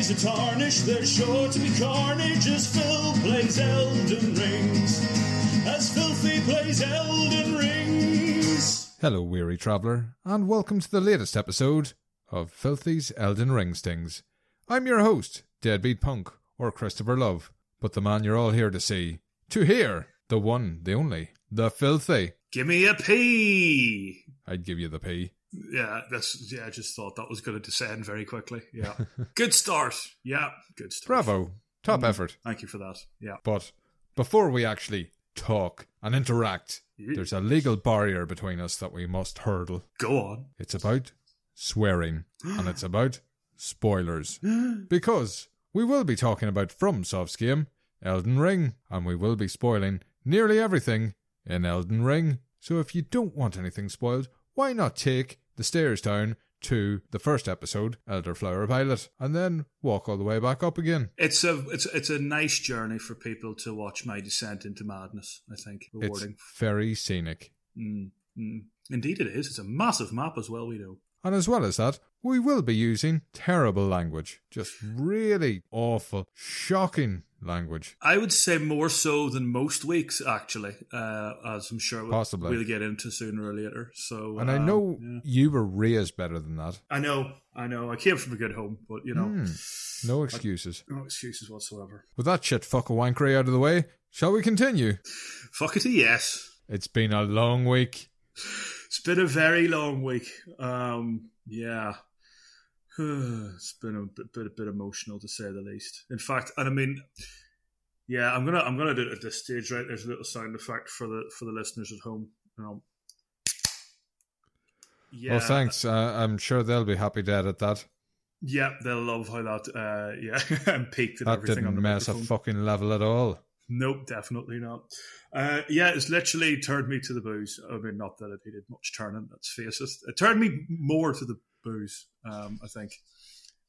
Now he's a tarnish, there's sure to be carnage as Phil plays Elden Rings. As Philthy plays Elden Rings. Hello, weary traveller, and welcome to the latest episode of Philthy's Elden Ring Stings. I'm your host, Deadbeat Punk, or Christopher Love, but the man you're all here to see, to hear, the one, the only, the Philthy. Give me a P. I'd give you the P. Yeah, that's yeah. I just thought that was going to descend very quickly. Yeah, good start. Yeah, good start. Bravo. Top Mm. effort. Thank you for that. Yeah. But before we actually talk and interact, there's a legal barrier between us that we must hurdle. Go on. It's about swearing, and it's about spoilers. Because we will be talking about FromSoft's game, Elden Ring, and we will be spoiling nearly everything in Elden Ring. So if you don't want anything spoiled, why not take the stairs down to the first episode, Elderflower Pilot, and then walk all the way back up again? It's a it's it's a nice journey for people to watch my descent into madness. I think rewarding. It's very scenic. Mm, mm. Indeed, it is. It's a massive map as well. We know. And as well as that, we will be using terrible language. Just really awful, shocking language. I would say more so than most weeks, actually, uh, as I'm sure we'll, Possibly. we'll get into sooner or later. So, And I um, know yeah. you were raised better than that. I know, I know. I came from a good home, but you know, Hmm. No excuses. no excuses whatsoever. With that shit fuck a wankery out of the way, shall we continue? Fuck it, yes. It's been a long week. It's been a very long week. Um, yeah, it's been a bit, bit, bit emotional to say the least. In fact, and I mean, yeah, I'm gonna I'm gonna do it at this stage. Right, there's a little sound effect for the for the listeners at home. Um, yeah, Well, thanks. Uh, I'm sure they'll be happy to edit that. Yeah, they'll love how that. Uh, yeah, and peaked and That everything on didn't the mess a fucking level at all. Nope, definitely not. Uh, yeah, it's literally turned me to the booze. I mean, not that it needed much turning. Let's face it. It turned me more to the booze. Um, I think.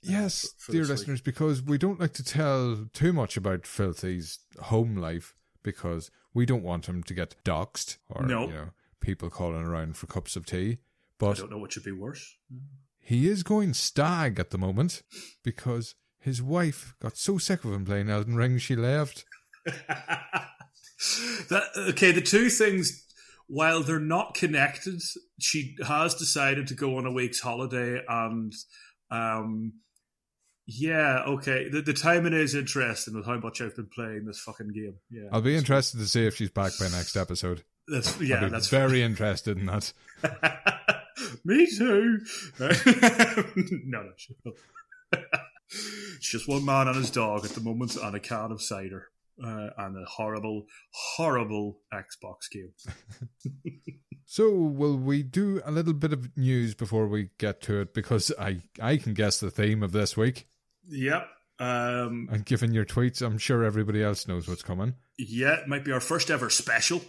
Yes, for- for dear this week. listeners, because we don't like to tell too much about Philthy's home life because we don't want him to get doxxed or No. you know people calling around for cups of tea. But I don't know what should be worse. he is going stag at the moment because his wife got so sick of him playing Elden Ring she left. that okay. The two things, while they're not connected, she has decided to go on a week's holiday, and um, yeah, okay. The, the timing is interesting with how much I've been playing this fucking game. Yeah, I'll be interested to see if she's back by next episode. That's yeah, that's very interested in that. Me too. no, no, it's just one man and his dog at the moment, and a can of cider, uh, and a horrible, horrible Xbox game. So, will we do a little bit of news before we get to it? Because I, I can guess the theme of this week. Yep. Um, And given your tweets, I'm sure everybody else knows what's coming. yeah, it might be our first ever special.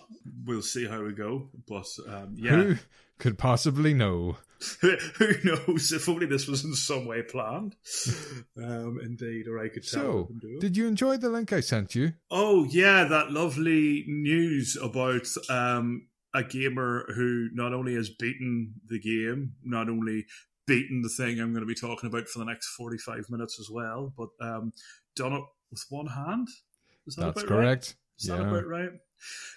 We'll see how we go. But um, yeah, Who could possibly know? who knows? If only this was in some way planned. Um, indeed, or I could tell. So, them do it. did you enjoy the link I sent you? Oh yeah, that lovely news about um, a gamer who not only has beaten the game, not only beaten the thing I'm going to be talking about for the next 45 minutes as well, but um, done it with one hand. Is that That's about right? correct. Is that yeah. about right?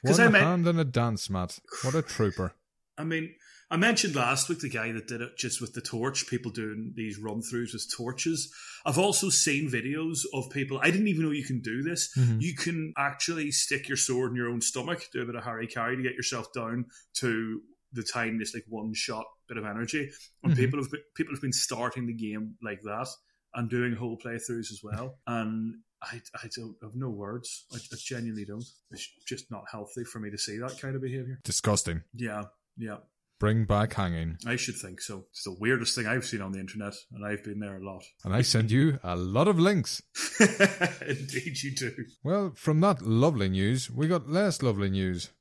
One I meant- hand and a dance mat. What a trooper. I mean, I mentioned last week the guy that did it just with the torch, people doing these run throughs with torches. I've also seen videos of people, I didn't even know you can do this. Mm-hmm. You can actually stick your sword in your own stomach, do a bit of Harry Carry to get yourself down to the tiniest, like one shot bit of energy. And mm-hmm. people have been, people have been starting the game like that and doing whole playthroughs as well. And I, I don't I have no words. I, I genuinely don't. It's just not healthy for me to see that kind of behavior. Disgusting. Yeah, yeah. Bring back hanging. I should think so. It's the weirdest thing I've seen on the internet, and I've been there a lot. And I send you a lot of links. Indeed, you do. Well, from that lovely news, we got less lovely news.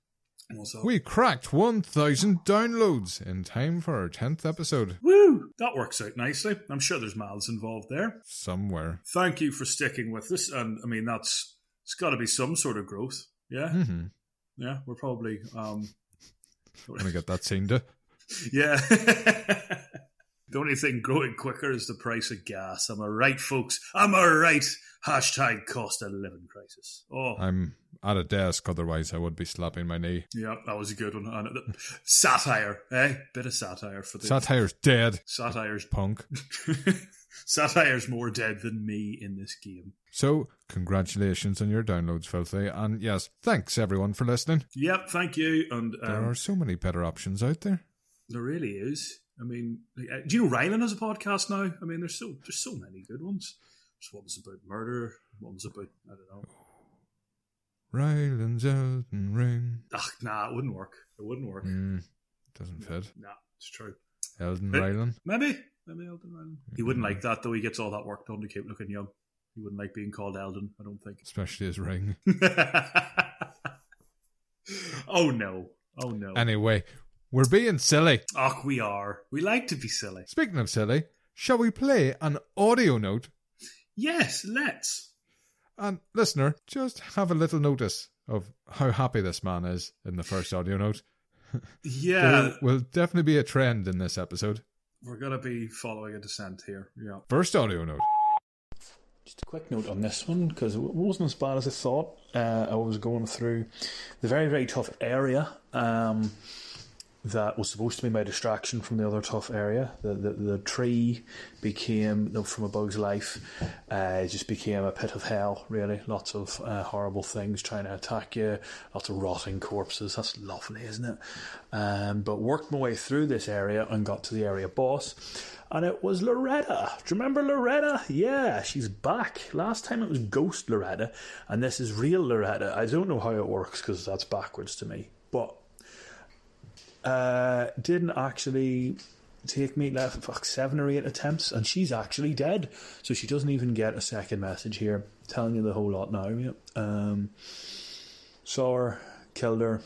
What's up? We cracked 1,000 downloads in time for our 10th episode. Woo! That works out nicely. I'm sure there's mouths involved there. Somewhere. Thank you for sticking with us, and I mean that's it's got to be some sort of growth. Yeah, hmm yeah. We're probably um, Let me get that scene to. yeah. the only thing growing quicker is the price of gas. Am I right, folks? Am I right? Hashtag cost of living crisis. Oh, I'm at a desk, otherwise, I would be slapping my knee. yeah, that was a good one. And, uh, satire, eh? Bit of satire for the Satire's dead, satire's punk. satire's more dead than me in this game. So, congratulations on your downloads, Philthy. And yes, thanks everyone for listening. Yep, thank you. And There um, are so many better options out there. there really is. I mean, uh, do you know Rylan has a podcast now? I mean, there's so there's so many good ones. There's ones about murder. Ones about I don't know. Rylan's Elden Ring. Ugh, nah, it wouldn't work. It wouldn't work. Mm, doesn't fit. Nah, it's true. Elden. Ryland. Maybe, maybe Elden Rylan. He wouldn't like that though. He gets all that work done to keep looking young. He wouldn't like being called Elden, I don't think. Especially his ring. oh no! Oh no! Anyway, we're being silly. Ach, we are. We like to be silly. Speaking of silly, shall we play an audio note? Yes, let's. And listener, just have a little notice of how happy this man is in the first audio note. Yeah, There will definitely be a trend in this episode. we're gonna be following a descent here. Yeah. First audio note. Just a quick note on this one because it wasn't as bad as I thought. Uh, I was going through the very, very tough area um, that was supposed to be my distraction from the other tough area. The the, the tree became from a bug's life. Uh, it just became a pit of hell. Really, lots of uh, horrible things trying to attack you. Lots of rotting corpses. That's lovely, isn't it? Um, but worked my way through this area and got to the area boss and it was Loretta. Do you remember Loretta? Yeah, she's back. Last time it was Ghost Loretta, and this is real Loretta. I don't know how it works because that's backwards to me, but uh, didn't actually take me left fuck seven or eight attempts, and she's actually dead. So she doesn't even get a second message here telling you the whole lot now. Yeah. Um, saw her, killed her.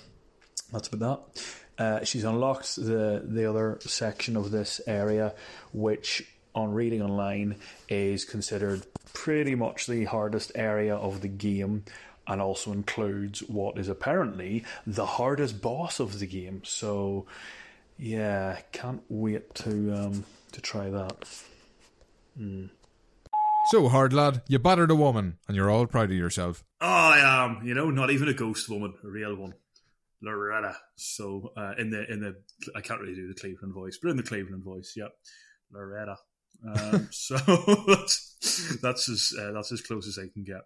That's about that. Uh, she's unlocked the the other section of this area, which on reading online is considered pretty much the hardest area of the game, and also includes what is apparently the hardest boss of the game. So, yeah, can't wait to um, to try that. So, hard lad, you battered a woman, and you're all proud of yourself. Oh, I am. You know, not even a ghost woman, a real one, Loretta. So uh, in the in the I can't really do the Cleveland voice, but in the Cleveland voice, yep, Loretta. Um, so that's that's as uh, that's as close as I can get.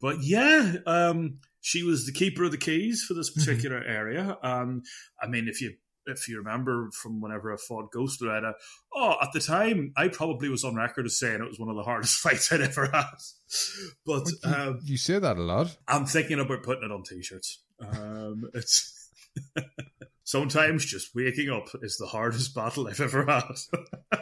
But yeah, um, she was the keeper of the keys for this particular area. Um, I mean, if you if you remember from whenever I fought Ghost Loretta, oh, at the time I probably was on record as saying it was one of the hardest fights I'd ever had. But You, um, you say that a lot. I'm thinking about putting it on t-shirts. Um, it's sometimes just waking up is the hardest battle I've ever had.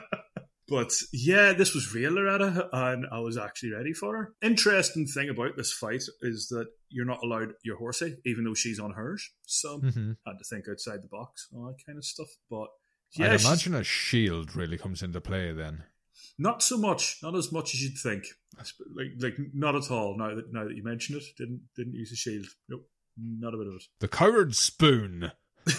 but yeah, this was real Loretta, and I was actually ready for her. Interesting thing about this fight is that you're not allowed your horsey, even though she's on hers. So hmm had to think outside the box, all that kind of stuff. But yeah, I'd imagine a shield really comes into play then. not so much, not as much as you'd think. Like, like not at all. Now that now that you mention it, didn't didn't use a shield. Nope, not a bit of it. The coward spoon.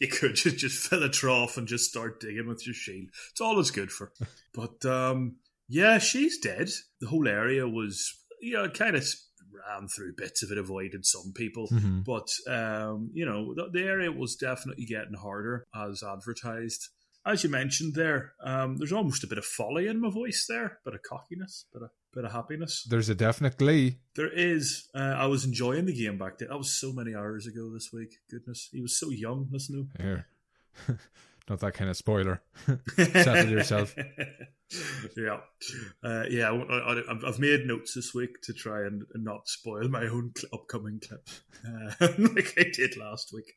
you could just, just fill a trough and just start digging with your shield. It's all it's good for. But um, yeah, she's dead. The whole area was, you know, kind of ran through bits of it, avoided some people, Mhm. but um, you know the, the area was definitely getting harder as advertised. As you mentioned there, um, there's almost a bit of folly in my voice there, a bit of cockiness, bit of bit of happiness. There's a definite glee. There is. Uh, I was enjoying the game back then. That was so many hours ago this week. Goodness, he was so young. Listen to him. Here. Not that kind of spoiler. Settle yourself. yeah, uh, yeah. I, I, I've- I've made notes this week to try and, and not spoil my own cl- upcoming clips, uh, like I did last week.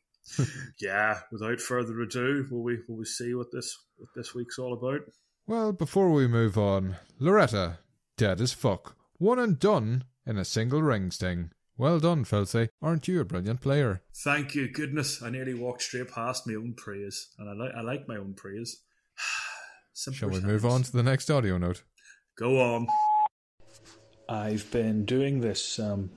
yeah. Without further ado, will we will we see what this what this week's all about? Well, before we move on, Loretta, dead as fuck. One and done in a single ring sting. Well done, Philthy. Aren't you a brilliant player? Thank you. Goodness, I nearly walked straight past my own praise, and I like I like my own praise. Simpler Shall we move on to the next audio note? Go on. I've been doing this um,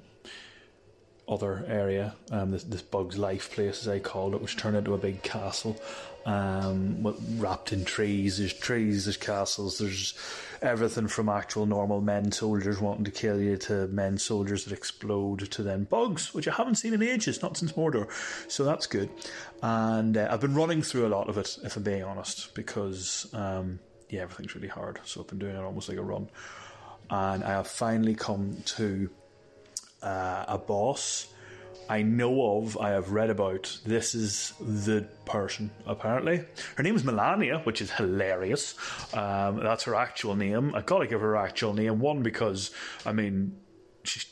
other area, um, this, this Bug's Life place, as I called it, which turned into a big castle um, wrapped in trees. There's trees, there's castles, there's everything from actual normal men soldiers wanting to kill you to men soldiers that explode to then bugs, which I haven't seen in ages, not since Mordor. So that's good. And uh, I've been running through a lot of it, if I'm being honest, because um, yeah, everything's really hard. So I've been doing it almost like a run and I have finally come to uh, a boss I know of, I have read about. This is the person, apparently. Her name is Melania, which is hilarious. Um, that's her actual name. I gotta give her actual name. One, because, I mean, she's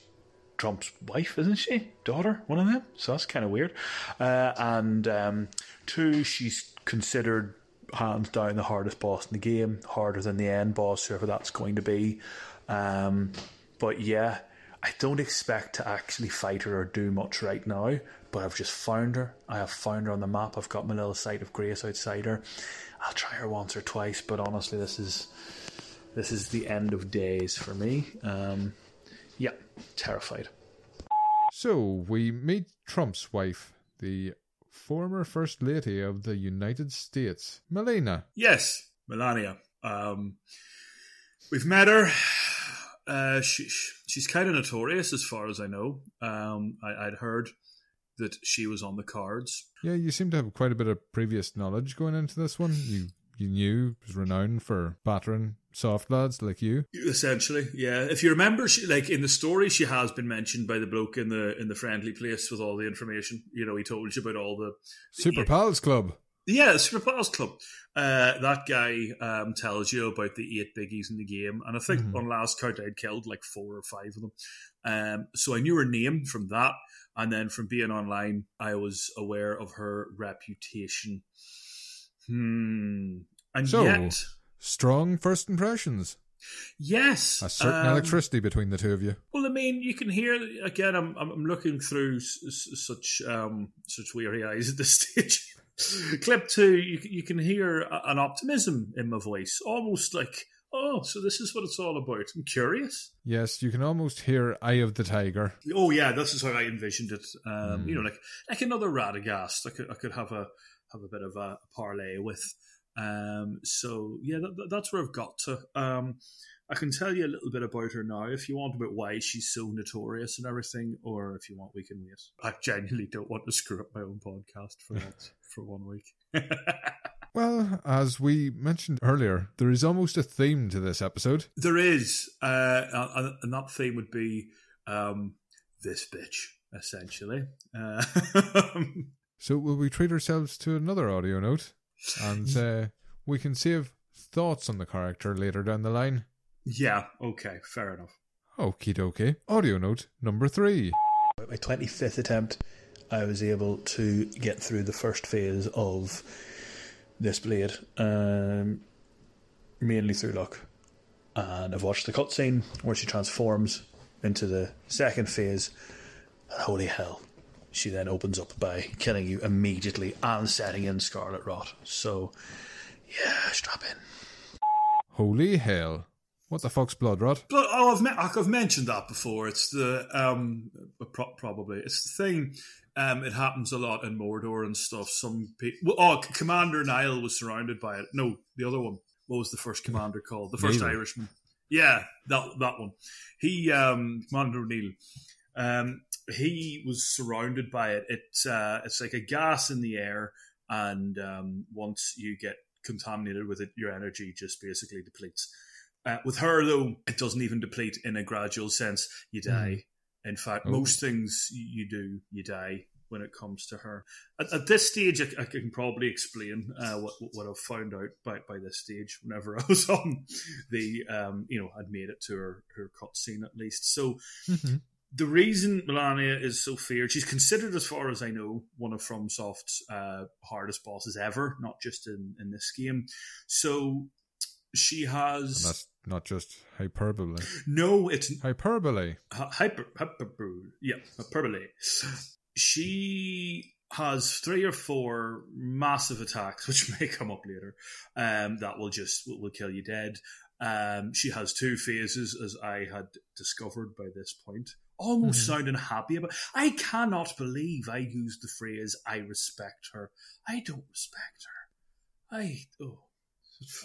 Trump's wife, isn't she? Daughter, one of them. So that's kind of weird. Uh, and um, two, she's considered hands down the hardest boss in the game, harder than the end boss, whoever that's going to be. Um, but yeah, I don't expect to actually fight her or do much right now. But I've just found her. I have found her on the map. I've got my little site of grace outside her. I'll try her once or twice, but honestly, this is this is the end of days for me. Um, yeah, terrified. So, we meet Trump's wife, the former First Lady of the United States, Melania. Yes, Melania. Um, we've met her. Uh, she, she's kind of notorious, as far as I know. Um, I, I'd heard that she was on the cards. Yeah, you seem to have quite a bit of previous knowledge going into this one. You you knew was renowned for battering soft lads like you. Essentially, yeah. If you remember, she, like in the story, she has been mentioned by the bloke in the in the friendly place with all the information. You know, he told you about all the Super Yeah. Pals Club. Yeah, Super Pals Club. Uh, that guy um, tells you about the eight biggies in the game, and I think Mhm. on last count I'd killed like four or five of them. Um, so I knew her name from that, and then from being online, I was aware of her reputation. Hmm. And So- yet, Strong first impressions. yes, A certain um, electricity between the two of you. Well, I mean, you can hear again. I'm I'm I'm looking through s- s- such um such weary eyes at this stage. Clip two, you you can hear an optimism in my voice, almost like, oh, so this is what it's all about. I'm curious. Yes, you can almost hear Eye of the Tiger. Oh yeah, this is how I envisioned it. Um, Mm. You know, like like another Radagast. I could I could have a have a bit of a parlay with. Um, so yeah, that, that- that's where I've got to. Um, I can tell you a little bit about her now if you want about why she's so notorious and everything, or if you want, we can wait. I genuinely don't want to screw up my own podcast for that for one week. Well, as we mentioned earlier, there is almost a theme to this episode. there is, uh, and and that theme would be um, this bitch, essentially. Uh, So will we treat ourselves to another audio note? And uh, we can save thoughts on the character later down the line. yeah, okay, fair enough. Okie dokie. Audio note number three. At my 25th attempt, I was able to get through the first phase of this blade, um, mainly through luck. And I've watched the cutscene where she transforms into the second phase, and holy hell, she then opens up by killing you immediately and setting in Scarlet Rot. So, yeah, strap in. Holy hell. What the fuck's blood rot? But oh, I've, me- I've mentioned that before. It's the um, pro- probably it's the thing. Um, it happens a lot in Mordor and stuff. Some people. Oh, Commander Niall was surrounded by it. No, the other one. What was the first commander called? The first Neil. Irishman. Yeah, that that one. He um, Commander O'Neill. Um, he was surrounded by it. It's uh, it's like a gas in the air, and um, once you get contaminated with it, your energy just basically depletes. Uh, with her, though, it doesn't even deplete in a gradual sense. You die. In fact, Oh. most things you do, you die when it comes to her. At, at this stage, I, I can probably explain uh, what what I've found out by, by this stage. Whenever I was on the, um, you know, I'd made it to her her cutscene at least. So the reason Melania is so feared, she's considered, as far as I know, one of FromSoft's uh, hardest bosses ever, not just in, in this game. So she And has that's not just hyperbole. no, it's Hyperbole. hy- hyper, hyper yeah, hyperbole. She has three or four massive attacks, which may come up later. Um, that will just will, will kill you dead. Um, she has two phases, as I had discovered by this point. Almost sounding happy about. I cannot believe I used the phrase "I respect her." I don't respect her. I oh.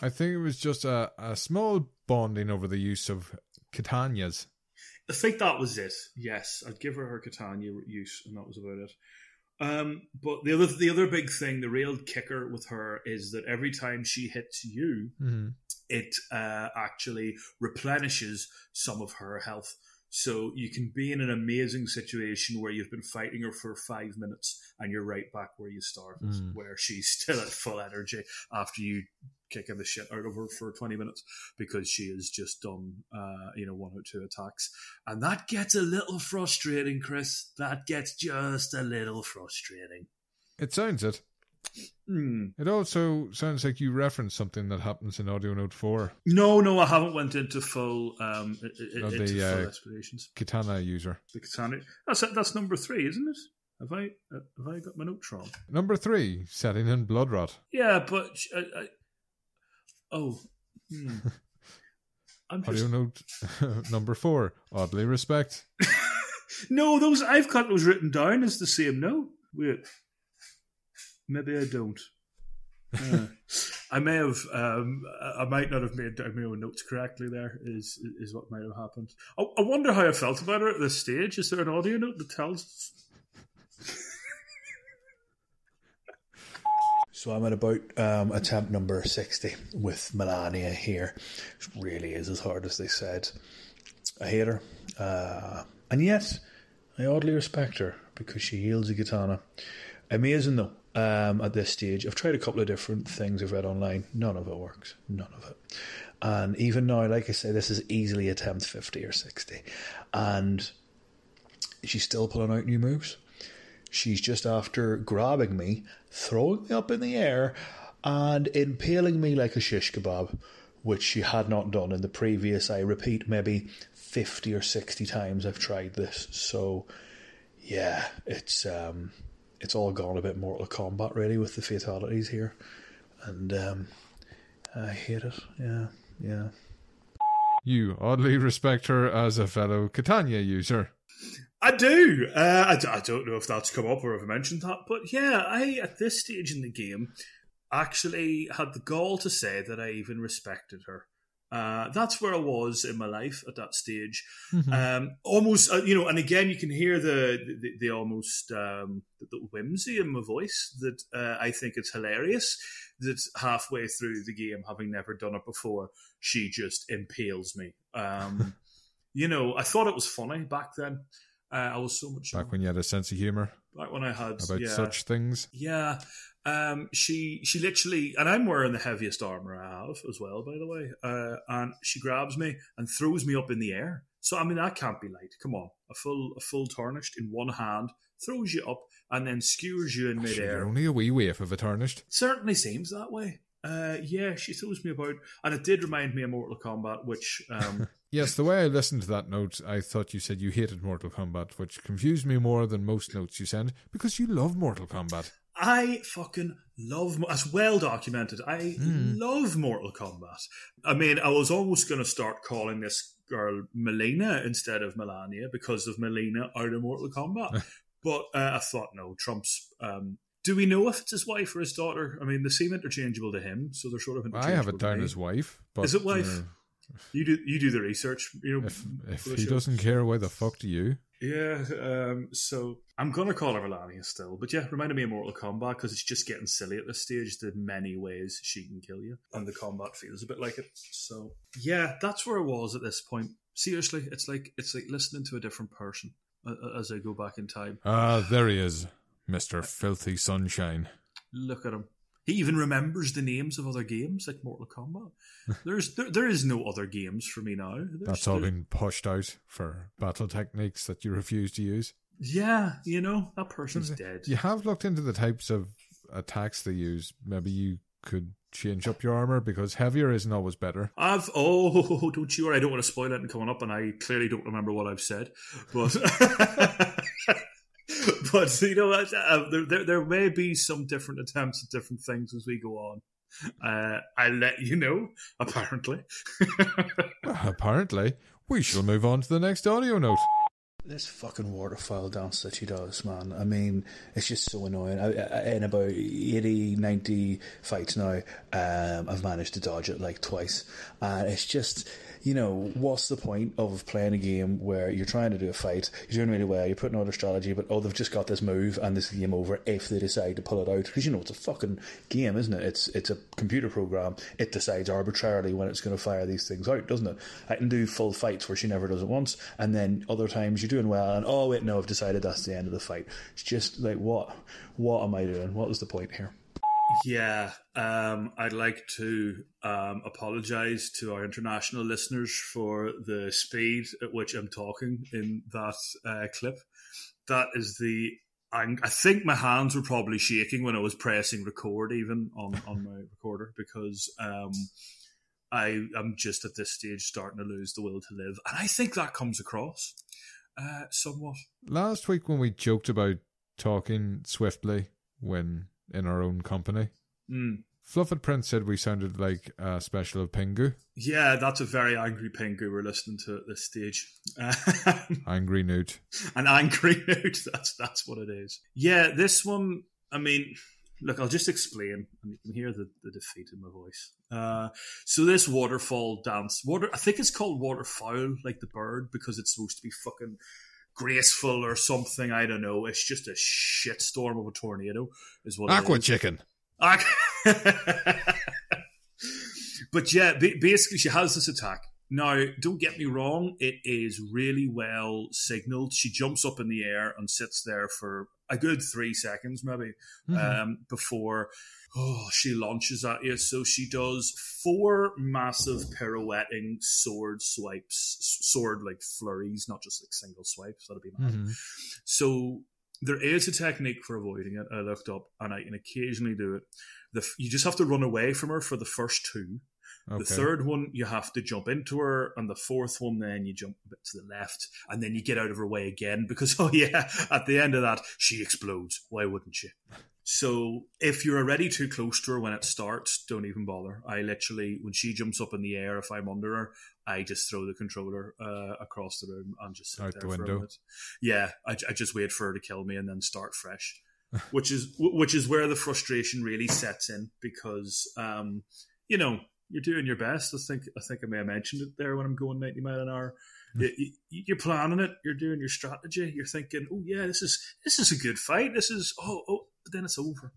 I think it was just a, a small bonding over the use of katanas. I think that was it. Yes, I'd give her her katana use, and that was about it. Um, but the other the other big thing, the real kicker with her is that every time she hits you, Mm-hmm. it uh, actually replenishes some of her health. So you can be in an amazing situation where you've been fighting her for five minutes and you're right back where you started, Mm. where she's still at full energy after you kicking the shit out of her for 20 minutes because she has just done, uh, you know, one or two attacks. And that gets a little frustrating, Chris. That gets just a little frustrating. It sounds it. Hmm. It also sounds like you referenced something that happens in Audio Note 4, No, no, I haven't went into full um i- i- No, into the, full uh, explanations. Katana user. The Katana. That's that's number three, isn't it? Have I uh, have I got my notes wrong? Number three, setting in blood rot. Yeah, but I, I, oh, hmm. I'm just, Audio Note number four, oddly respect. no. Those I've got those written down as the same note. Wait, maybe I don't. Uh, I may have. Um, I might not have made down my own notes correctly. There is is what might have happened. I, I wonder how I felt about her at this stage. Is there an audio note that tells? So I'm at about um, attempt number 60 with Melania here. It really is as hard as they said. I hate her. Uh, and yet, I oddly respect her because she yields a katana. Amazing though, um, at this stage. I've tried a couple of different things I've read online. None of it works. None of it. And even now, like I say, this is easily attempt 50 or 60. And she's still pulling out new moves. She's just after grabbing me, throwing me up in the air, and impaling me like a shish kebab, which she had not done in the previous, I repeat, maybe 50 or 60 times I've tried this. So, yeah, it's um, it's all gone a bit Mortal Kombat, really, with the fatalities here. And um, I hate it. Yeah, yeah. You oddly respect her as a fellow katana user. I do. Uh, I, d- I don't know if that's come up or if I mentioned that, but yeah, I at this stage in the game actually had the gall to say that I even respected her. Uh, that's where I was in my life at that stage. Um, almost, uh, you know, and again, you can hear the the, the almost um, the, whimsy in my voice that uh, I think it's hilarious that halfway through the game, having never done it before, she just impales me. Um, you know, I thought it was funny back then. Uh, I was so much Back when you had a sense of humour back when I had about yeah, such things. yeah. Um, she she literally, and I'm wearing the heaviest armor I have as well, by the way. Uh, and she grabs me and throws me up in the air. So I mean, that can't be light. Come on, a full a full tarnished in one hand throws you up and then skewers you in Sure, midair. you're only a wee waif of a tarnished. Certainly seems that way. Uh, yeah, she throws me about, and it did remind me of Mortal Kombat, which um, Yes, the way I listened to that note, I thought you said you hated Mortal Kombat, which confused me more than most notes you send because you love Mortal Kombat. I fucking love, as well documented, I love Mortal Kombat. I mean, I was almost going to start calling this girl Melina instead of Melania because of Mileena out of Mortal Kombat. but uh, I thought, no, Trump's. Um, do we know if it's his wife or his daughter? I mean, they seem interchangeable to him, so they're sort of Interchangeable I have it down as wife, but Is it wife? uh, You do you do the research, you know. if if he doesn't care, why the fuck do you? Yeah, um, so I'm gonna call her Melania still, but yeah, reminded me of Mortal Kombat because it's just getting silly at this stage. The many ways she can kill you, and the combat feels a bit like it. So yeah, that's where I was at this point. Seriously, it's like it's like listening to a different person uh, as I go back in time. Ah, there he is, Mister Philthy Sunshine. Look at him. He even remembers the names of other games like Mortal Kombat. There's there, there is no other games for me now. There's, That's all been pushed out for battle techniques that you refuse to use. Yeah, you know that person's dead. You have looked into the types of attacks they use. Maybe you could change up your armor because heavier isn't always better. I've oh, don't you worry. I don't want to spoil it and coming up, and I clearly don't remember what I've said, but but you know? Uh, there, there there may be some different attempts at different things as we go on. Uh, I'll let you know. Apparently, apparently, we shall move on to the next audio note. This fucking waterfowl dance that she does, man. I mean, it's just so annoying. I, I, in about 80, 90 fights now, um, I've managed to dodge it like twice. And it's just, you know, what's the point of playing a game where you're trying to do a fight, you're doing really well, you're putting out a strategy, but oh, they've just got this move and this game over if they decide to pull it out. Because, you know, it's a fucking game, isn't it? It's, it's a computer program. It decides arbitrarily when it's going to fire these things out, doesn't it? I can do full fights where she never does it once, and then other times you're doing well, and oh wait, no, I've decided that's the end of the fight. It's just like what, what am I doing? What is the point here? Yeah. Um, I'd like to um, apologize to our international listeners for the speed at which I'm talking in that uh, clip. That is the. I'm, I think my hands were probably shaking when I was pressing record, even on, on my recorder, because um, I am just at this stage starting to lose the will to live, and I think that comes across uh, somewhat. Last week, when we joked about talking swiftly when in our own company, Mm. Fluffit Prince said we sounded like a special of Pingu, Yeah, that's a very angry Pingu we're listening to at this stage. angry newt. An angry note. That's that's what it is. Yeah, this one. I mean, look, I'll just explain, and you can hear the, the defeat in my voice. Uh, so this waterfall dance, water. I think it's called waterfowl, like the bird, because it's supposed to be fucking graceful or something. I don't know. It's just a shitstorm of a tornado, is what. it Aqua is. chicken. But yeah, basically, she has this attack. Now, don't get me wrong, it is really well signaled. She jumps up in the air and sits there for a good three seconds, maybe, um, before oh, she launches at you. So she does four massive pirouetting sword swipes, sword like flurries, not just like single swipes. That'd be mad. Mhm. So there is a technique for avoiding it. I looked up, and I can occasionally do it. The, you just have to run away from her for the first two. Okay. The third one, you have to jump into her, and the fourth one, then you jump a bit to the left, and then you get out of her way again because, oh yeah, at the end of that, she explodes. Why wouldn't you? So if you're already too close to her when it starts, don't even bother. I literally, when she jumps up in the air, if I'm under her, I just throw the controller uh, across the room and just sit Out there the for a window. minute. Yeah, I, I just wait for her to kill me and then start fresh, which is which is where the frustration really sets in because um, you know you're doing your best. I think I think I may have mentioned it there when I'm going 90 mile an hour. You, you- you're planning it. You're doing your strategy. You're thinking, oh yeah, this is this is a good fight. This is oh oh, but then it's over,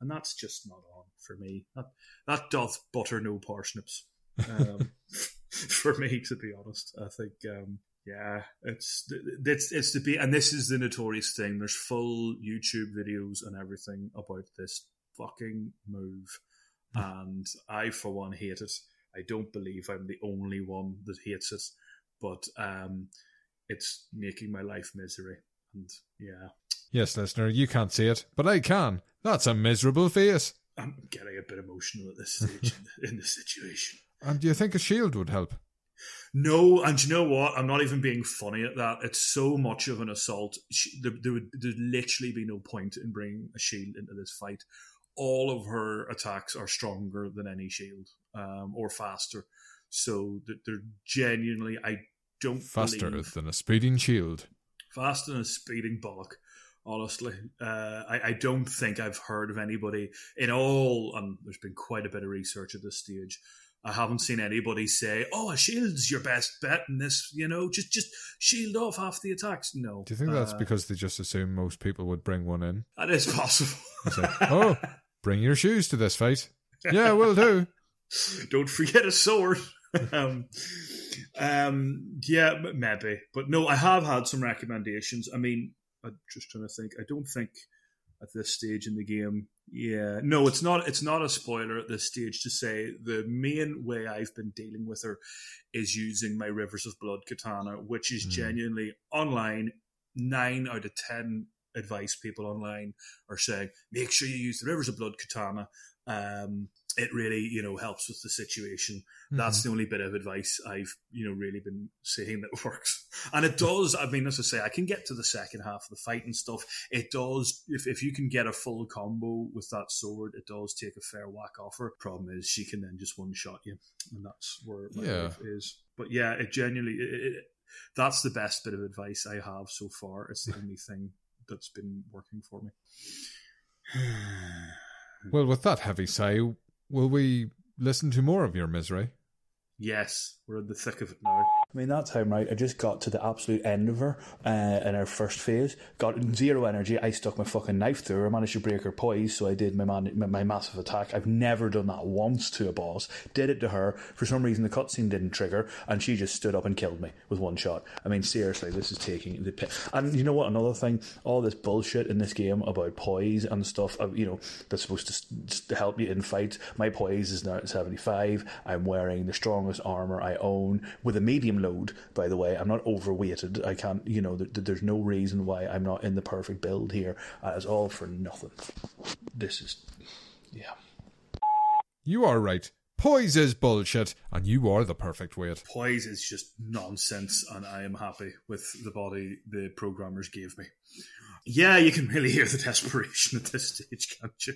and that's just not on for me. That that doth butter no parsnips. Um, for me, to be honest, I think um, yeah, it's it's it's the be, and this is the notorious thing. There's full YouTube videos and everything about this fucking move, and I for one hate it. I don't believe I'm the only one that hates it, but um, it's making my life misery, and yeah, Yes, listener, you can't see it, but I can. That's a miserable face. I'm getting a bit emotional at this stage in, the, in situation. And do you think a shield would help? No, and you know what? I'm not even being funny at that. It's so much of an assault. There, there would there'd literally be no point in bringing a shield into this fight. All of her attacks are stronger than any shield, um, or faster. So they're genuinely, I don't Faster believe, than a speeding shield. faster than a speeding bollock. Honestly, uh, I, I don't think I've heard of anybody in all, and there's been quite a bit of research at this stage. I haven't seen anybody say, "Oh, a shield's your best bet in this." You know, just just shield off half the attacks. No. Do you think that's Uh, because they just assume most people would bring one in? that is possible? Like, oh, bring your shoes to this fight. Yeah, we'll do. Don't forget a sword. um, um, yeah, maybe, but no, I have had some recommendations. I mean, I'm just trying to think. I don't think at this stage in the game. Yeah, no, it's not. It's not a spoiler at this stage to say the main way I've been dealing with her is using my Rivers of Blood katana, which is Mm. genuinely online. Nine out of ten advice people online are saying make sure you use the Rivers of Blood katana. Um, it really, you know, helps with the situation. That's the only bit of advice I've, you know, really been saying that works. And it does, I mean, as I say, I can get to the second half of the fight and stuff. It does, if, if you can get a full combo with that sword, it does take a fair whack off her. Problem is, she can then just one shot you. And that's where my Yeah. life is. But yeah, it genuinely, it, it, that's the best bit of advice I have so far. It's the only thing that's been working for me. Well, with that heavy sigh, will we listen to more of your misery? Yes, we're in the thick of it now. I mean, that time, right, I just got to the absolute end of her uh, in our first phase. Got zero energy. I stuck my fucking knife through her, managed to break her poise, so I did my, man, my, my massive attack. I've never done that once to a boss. Did it to her. For some reason, the cutscene didn't trigger, and she just stood up and killed me with one shot. I mean, seriously, this is taking the piss. And you know what? Another thing, all this bullshit in this game about poise and stuff, uh, you know, that's supposed to, to help you in fights. My poise is now at 75. I'm wearing the strongest armor I own with a medium load, by the way. I'm not overweighted. I can't, you know, th- th- there's no reason why I'm not in the perfect build here. Uh, it's all for nothing. This is, yeah. You are right. Poise is bullshit, and you are the perfect weight. Poise is just nonsense, and I am happy with the body the programmers gave me. Yeah, you can really hear the desperation at this stage, can't you?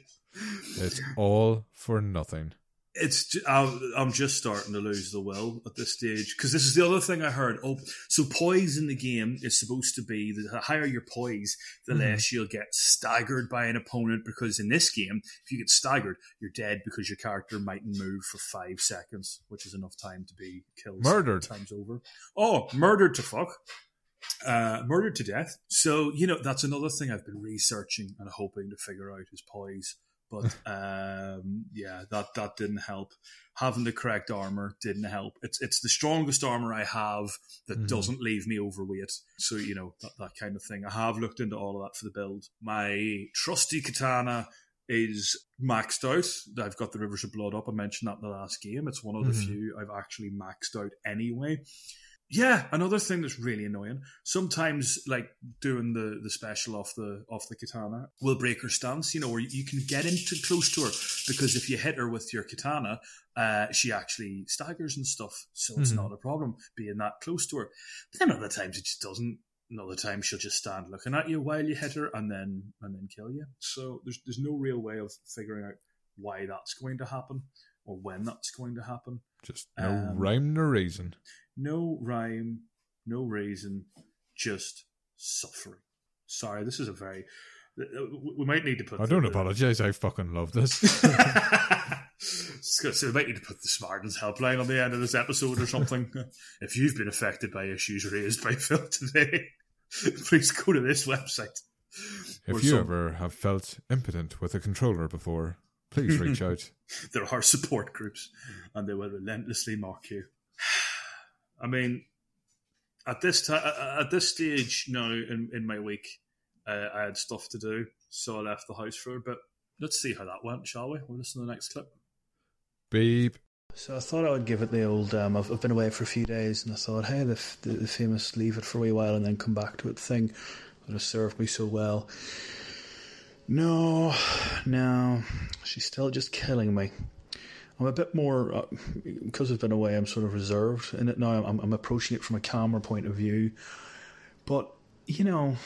It's all for nothing. It's I'm just starting to lose the will at this stage because this is the other thing I heard. Oh, so poise in the game is supposed to be the higher your poise, the less you'll get staggered by an opponent. Because in this game, if you get staggered, you're dead because your character mightn't move for five seconds, which is enough time to be killed. Murdered. times over. Oh, murdered to fuck. Uh, murdered to death. So you know that's another thing I've been researching and hoping to figure out is poise. But um, yeah, that that didn't help. Having the correct armor didn't help. It's it's the strongest armor I have that Mhm. doesn't leave me overweight. So you know that, that kind of thing. I have looked into all of that for the build. My trusty katana is maxed out. I've got the Rivers of Blood up. I mentioned that in the last game. It's one of the Mhm. few I've actually maxed out anyway. Yeah, another thing that's really annoying. Sometimes, like doing the, the special off the off the katana will break her stance. You know, where you can get into close to her because if you hit her with your katana, uh, she actually staggers and stuff. So it's Mhm. not a problem being that close to her. But then other times it just doesn't. Another time she'll just stand looking at you while you hit her and then and then kill you. So there's there's no real way of figuring out why that's going to happen or when that's going to happen. Just no Um, rhyme nor reason. No rhyme, no reason, just suffering. Sorry, this is a very. We might need to put. I don't the, apologize. I fucking love this. so we might need to put the Samaritans helpline on the end of this episode or something. if you've been affected by issues raised by Phil today, please go to this website. If you some- ever have felt impotent with a controller before, please reach out. there are support groups and they will relentlessly mock you. I mean, at this time, at this stage now in, in my week, uh, I had stuff to do, so I left the house for a bit. Let's see how that went, shall we? We'll listen to the next clip. Beep. So I thought I would give it the old. Um, I've, I've been away for a few days, and I thought, hey, the, the, the famous leave it for a wee while and then come back to it thing that has served me so well. No, no, she's still just killing me. I'm a bit more uh, because I've been away. I'm sort of reserved in it now. I'm, I'm approaching it from a calmer point of view, but you know,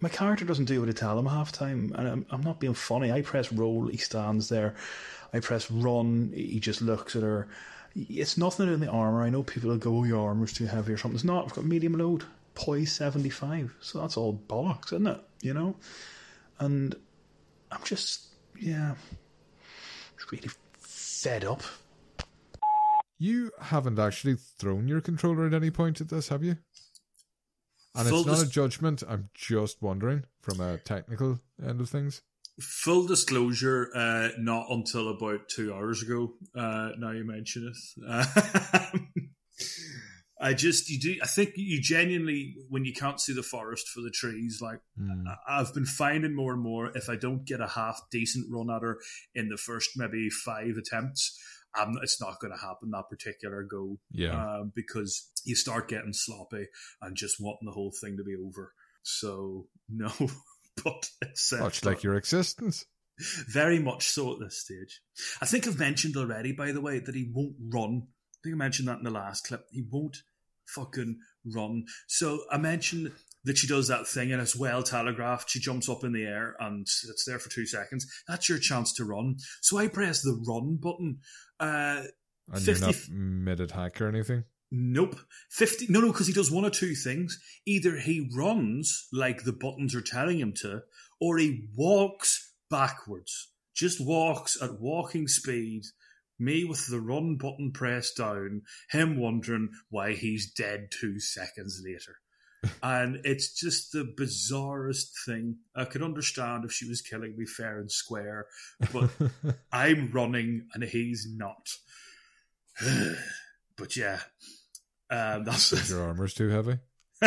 my character doesn't do what I tell him half time, and I'm, I'm not being funny. I press roll, he stands there. I press run, he just looks at her. It's nothing with the armor. I know people will go, "Oh, your armor's too heavy" or something. It's not. I've got medium load, poise seventy five, so that's all bollocks, isn't it? You know, and I'm just, yeah, just really fed up. You haven't actually thrown your controller at any point at this, have you? And Full it's not dis- a judgment. I'm just wondering from a technical end of things. Full disclosure, uh, not until about two hours ago. Uh, now you mention it. I just you do. I think you genuinely, when you can't see the forest for the trees, like Mm. I've been finding more and more. If I don't get a half decent run at her in the first maybe five attempts, um, it's not going to happen that particular go. Yeah. um, because you start getting sloppy and just wanting the whole thing to be over. So no, but it's uh, Much like your existence. very much so at this stage. I think I've mentioned already, by the way, that he won't run. I think I mentioned that in the last clip. He won't fucking run. So I mentioned that she does that thing and it's well telegraphed. She jumps up in the air and it's there for two seconds. That's your chance to run. So I press the run button. Uh, And 50 you're not mid attack or anything. Nope. 50 No, no, because he does one or two things. Either he runs like the buttons are telling him to, or he walks backwards. Just walks at walking speed. Me with the run button pressed down, him wondering why he's dead two seconds later. and it's just the bizarrest thing. I could understand if she was killing me fair and square, but I'm running and he's not. but yeah, um, that's Your armor's too heavy.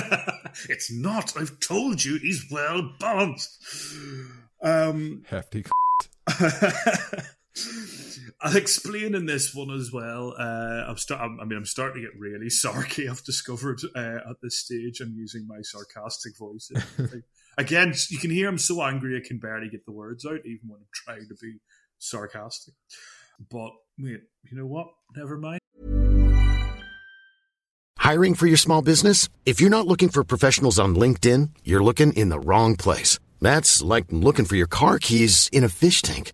it's not. I've told you he's well balanced. Um, Hefty. I'll explain in this one as well. Uh, I'm start. I mean, I'm starting to get really sarky. I've discovered uh, at this stage. I'm using my sarcastic voice. Again, you can hear I'm so angry I can barely get the words out, even when I'm trying to be sarcastic. But wait, you know what? Never mind. Hiring for your small business? If you're not looking for professionals on LinkedIn, you're looking in the wrong place. That's like looking for your car keys in a fish tank.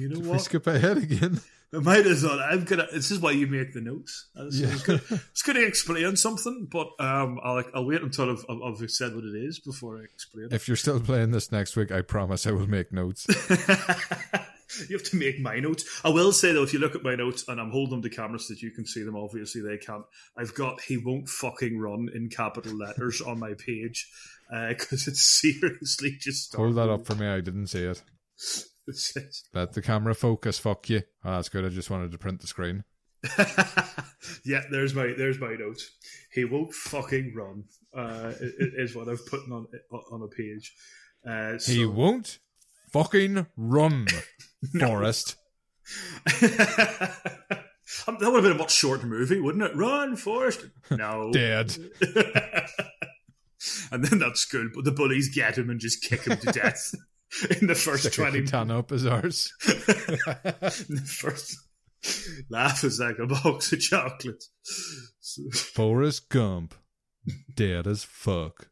You know we what? skip ahead again. I might as well. I'm gonna. This is why you make the notes. I was, I was gonna, I was gonna explain something, but um, I'll I'll wait until I've, I've said what it is before I explain it. If you're still playing this next week, I promise I will make notes. you have to make my notes. I will say though, if you look at my notes, and I'm holding them to camera so that you can see them. Obviously, they can't. I've got "He won't fucking run" in capital letters on my page because it's seriously just. Hold that up for me. I didn't see it. Let the camera focus. Fuck you. Oh, that's good. I just wanted to print the screen. yeah, there's my there's my notes. He won't fucking run. Uh, is what I've put on on a page. Uh, so, He won't fucking run, Forrest. Um, that would have been a much shorter movie, wouldn't it? Run, Forrest. No. Dead. and then that's good. But the bullies get him and just kick him to death in the first Stick twenty. katana up his arse. in the first laugh is like a box of chocolates. Forrest Gump, dead as fuck.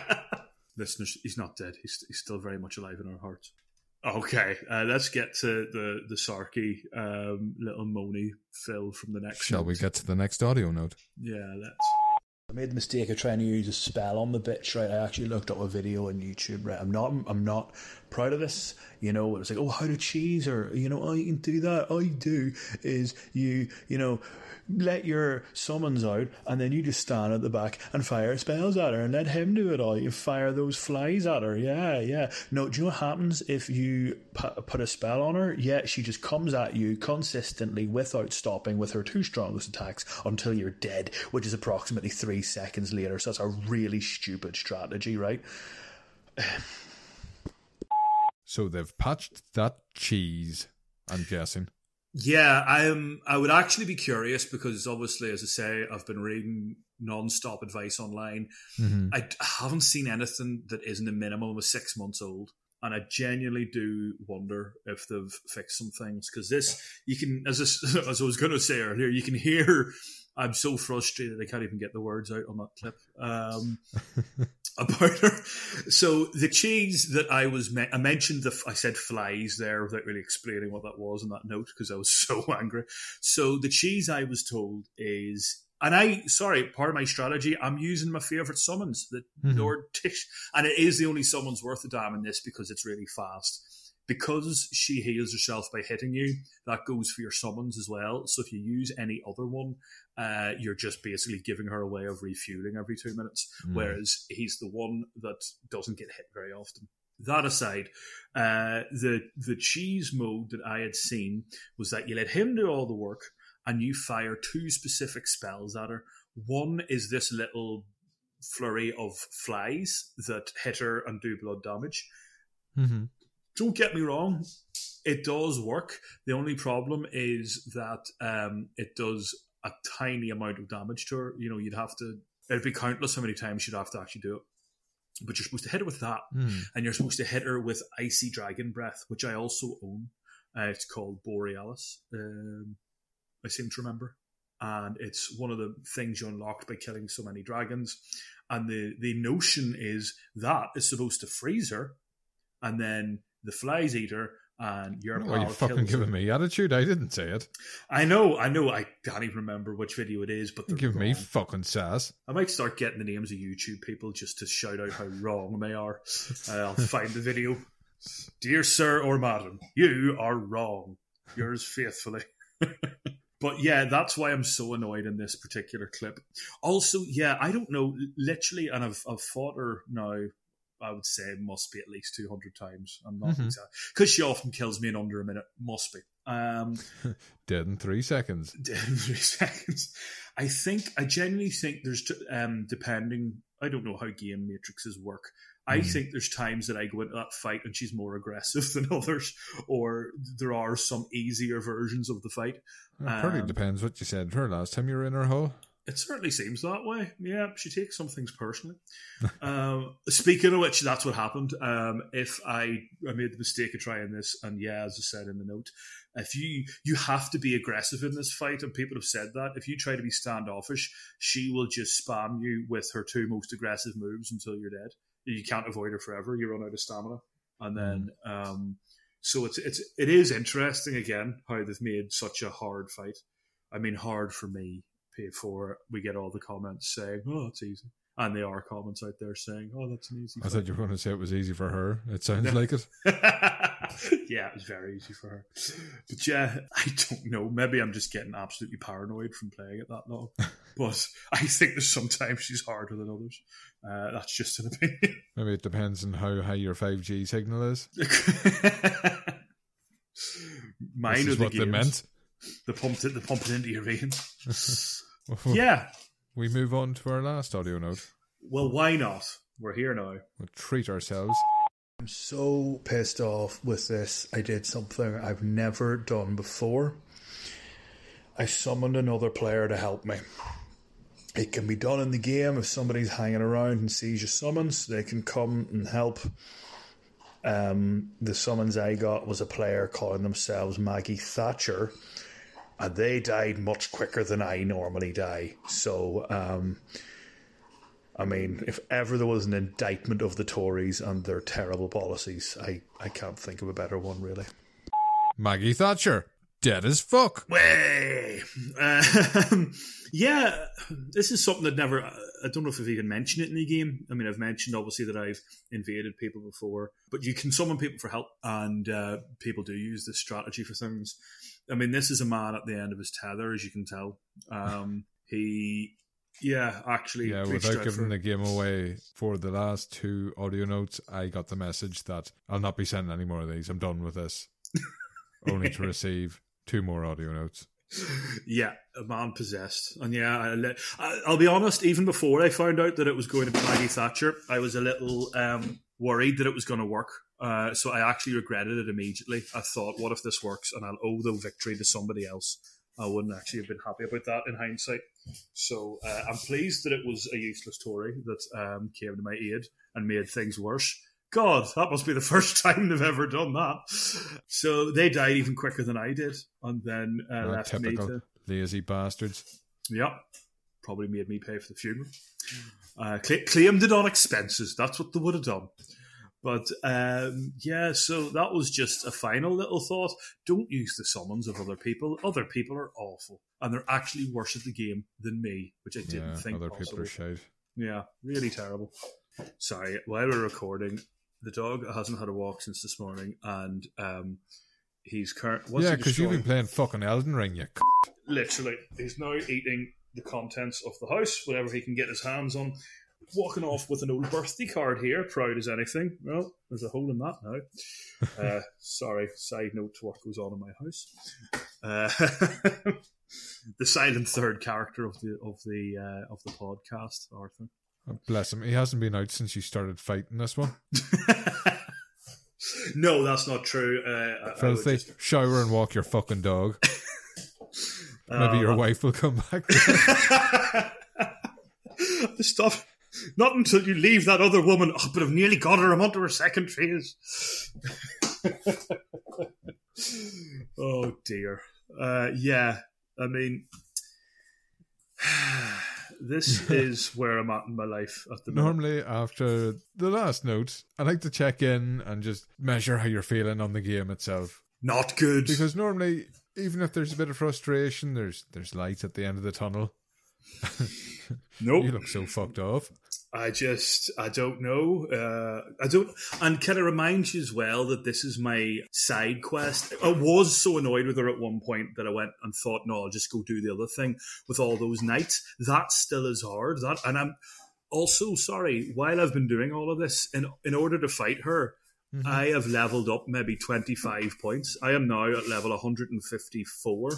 Listeners, he's not dead. He's, he's still very much alive in our hearts. Okay, uh, let's get to the the Sarky um, little moany Phil from the next. Shall we get to the next audio note? Yeah, let's. I made the mistake of trying to use a spell on the bitch, right? I actually looked up a video on YouTube, right? I'm not, I'm not proud of this. You know, it's like, oh, how to cheese, or you know, oh, you can do that. All you do is you, you know, let your summons out, and then you just stand at the back and fire spells at her, and let him do it all. You fire those flies at her. Yeah, yeah. No, do you know what happens if you put a spell on her? Yeah, she just comes at you consistently without stopping with her two strongest attacks until you're dead, which is approximately three seconds later. So that's a really stupid strategy, right? So they've patched that cheese, I'm guessing. Yeah, I'm. I would actually be curious because obviously, as I say, I've been reading non-stop advice online. Mhm. I haven't seen anything that isn't a minimum of six months old, and I genuinely do wonder if they've fixed some things because this you can, as I, as I was going to say earlier, you can hear. I'm so frustrated I can't even get the words out on that clip. Um, about her. So the cheese that I was me- I mentioned the I said flies there without really explaining what that was in that note because I was so angry. So the cheese I was told is. And I, sorry, part of my strategy, I'm using my favourite summons, the Mhm. Lord Tish. And it is the only summons worth a damn in this because it's really fast. Because she heals herself by hitting you, that goes for your summons as well. So if you use any other one, uh, you're just basically giving her a way of refueling every two minutes. Mm. Whereas he's the one that doesn't get hit very often. That aside, uh, the the cheese mode that I had seen was that you let him do all the work, and you fire two specific spells at her. One is this little flurry of flies that hit her and do blood damage. Mm-hmm. Don't get me wrong, it does work. The only problem is that um, it does a tiny amount of damage to her. You know, you'd have to, it'd be countless how many times you'd have to actually do it. But you're supposed to hit her with that, Mm. and you're supposed to hit her with Icy Dragon Breath, which I also own. Uh, it's called Borealis, um, I seem to remember. And it's one of the things you unlocked by killing so many dragons. And the, the notion is that is supposed to freeze her, and then the flies eater, and your Why are you pal fucking giving me attitude? I didn't say it. I know, I know, I can't even remember which video it is, but they're Give me fucking sass. I might start getting the names of YouTube people just to shout out how wrong they are. Uh, I'll find the video. Dear sir or madam, you are wrong. Yours faithfully. but yeah, that's why I'm so annoyed in this particular clip. Also, yeah, I don't know, literally, and I've, I've fought her now. I would say must be at least 200 times. I'm not Mhm. exact because she often kills me in under a minute. Must be. Um, Dead in three seconds. Dead in three seconds. I think I genuinely think there's t- um depending. I don't know how game matrices work. I Mm. think there's times that I go into that fight and she's more aggressive than others, or there are some easier versions of the fight. It probably Um, depends what you said to her last time you were in her hole. It certainly seems that way. Yeah, she takes some things personally. um, speaking of which, that's what happened. Um, if I, I made the mistake of trying this, and yeah, as I said in the note, if you you have to be aggressive in this fight, and people have said that if you try to be standoffish, she will just spam you with her two most aggressive moves until you're dead. You can't avoid her forever. You run out of stamina, and then um, so it's it's it is interesting again how they've made such a hard fight. I mean, hard for me before we get all the comments saying, "Oh, it's easy," and there are comments out there saying, "Oh, that's an easy." I thought you were going to say it was easy for her. It sounds like it. yeah, it was very easy for her. But yeah, I don't know. Maybe I'm just getting absolutely paranoid from playing it that long. but I think there's sometimes she's harder than others. Uh, that's just an opinion. Maybe it depends on how high your 5G signal is. Mine This is the what they games. meant. The pump it, the pump it into your veins. yeah. We move on to our last audio note. Well, why not? We're here now. We'll treat ourselves. I'm so pissed off with this. I did something I've never done before. I summoned another player to help me. it can be done in the game if somebody's hanging around and sees your summons, they can come and help. Um, the summons I got was a player calling themselves Maggie Thatcher, and they died much quicker than I normally die. So, um, I mean, if ever there was an indictment of the Tories and their terrible policies, I, I can't think of a better one, really. Maggie Thatcher, dead as fuck. Way. Um, yeah, this is something that never. I don't know if I've even mentioned it in the game. I mean, I've mentioned obviously that I've invaded people before, but you can summon people for help, and uh, people do use this strategy for things. I mean, this is a man at the end of his tether, as you can tell. Um, he, yeah, actually, Yeah, without giving for- the game away for the last two audio notes, I got the message that I'll not be sending any more of these. I'm done with this. Only to receive two more audio notes. Yeah, a man possessed, and yeah, I let, I, I'll be honest. Even before I found out that it was going to be Maggie Thatcher, I was a little um, worried that it was going to work. Uh, so I actually regretted it immediately. I thought, what if this works and I'll owe the victory to somebody else? I wouldn't actually have been happy about that in hindsight. So uh, I'm pleased that it was a useless Tory that um, came to my aid and made things worse. God, that must be the first time they've ever done that. So they died even quicker than I did, and then uh, Uh, left me typical to. lazy bastards. Yeah, probably made me pay for the funeral. Uh, cla- claimed it on expenses. That's what they would have done. But um, yeah, so that was just a final little thought. Don't use the summons of other people. Other people are awful, and they're actually worse at the game than me, which I didn't Yeah, think other possible. people are shite. Yeah, really terrible. Sorry, while we're recording, the dog hasn't had a walk since this morning, and um, he's current. yeah, because you've been playing fucking Elden Ring, you c- literally he's now eating the contents of the house whatever he can get his hands on walking off with an old birthday card here proud as anything well there's a hole in that now uh, sorry side note to what goes on in my house uh, the silent third character of the of the uh, of the podcast arthur Oh, Bless him. He hasn't been out since you started fighting this one. no that's not true uh, I- I would Philthy. just- Shower and walk your fucking dog. Maybe Uh, your wife will come back. Stop. Not until you leave that other woman. Oh, but I've nearly got her. I'm onto her second phase. oh, dear. Uh, yeah, I mean, this is where I'm at in my life at the moment. Normally, after the last note, I like to check in and just measure how you're feeling on the game itself. Not good. Because normally, even if there's a bit of frustration, there's there's light at the end of the tunnel. Nope. You look so fucked off. I just, I don't know. Uh, I don't, and can I remind you as well that this is my side quest? I was so annoyed with her at one point that I went and thought, no, I'll just go do the other thing with all those knights. That still is hard. That, and I'm also sorry. While I've been doing all of this, in in order to fight her, I have leveled up maybe 25 points. I am now at level 154.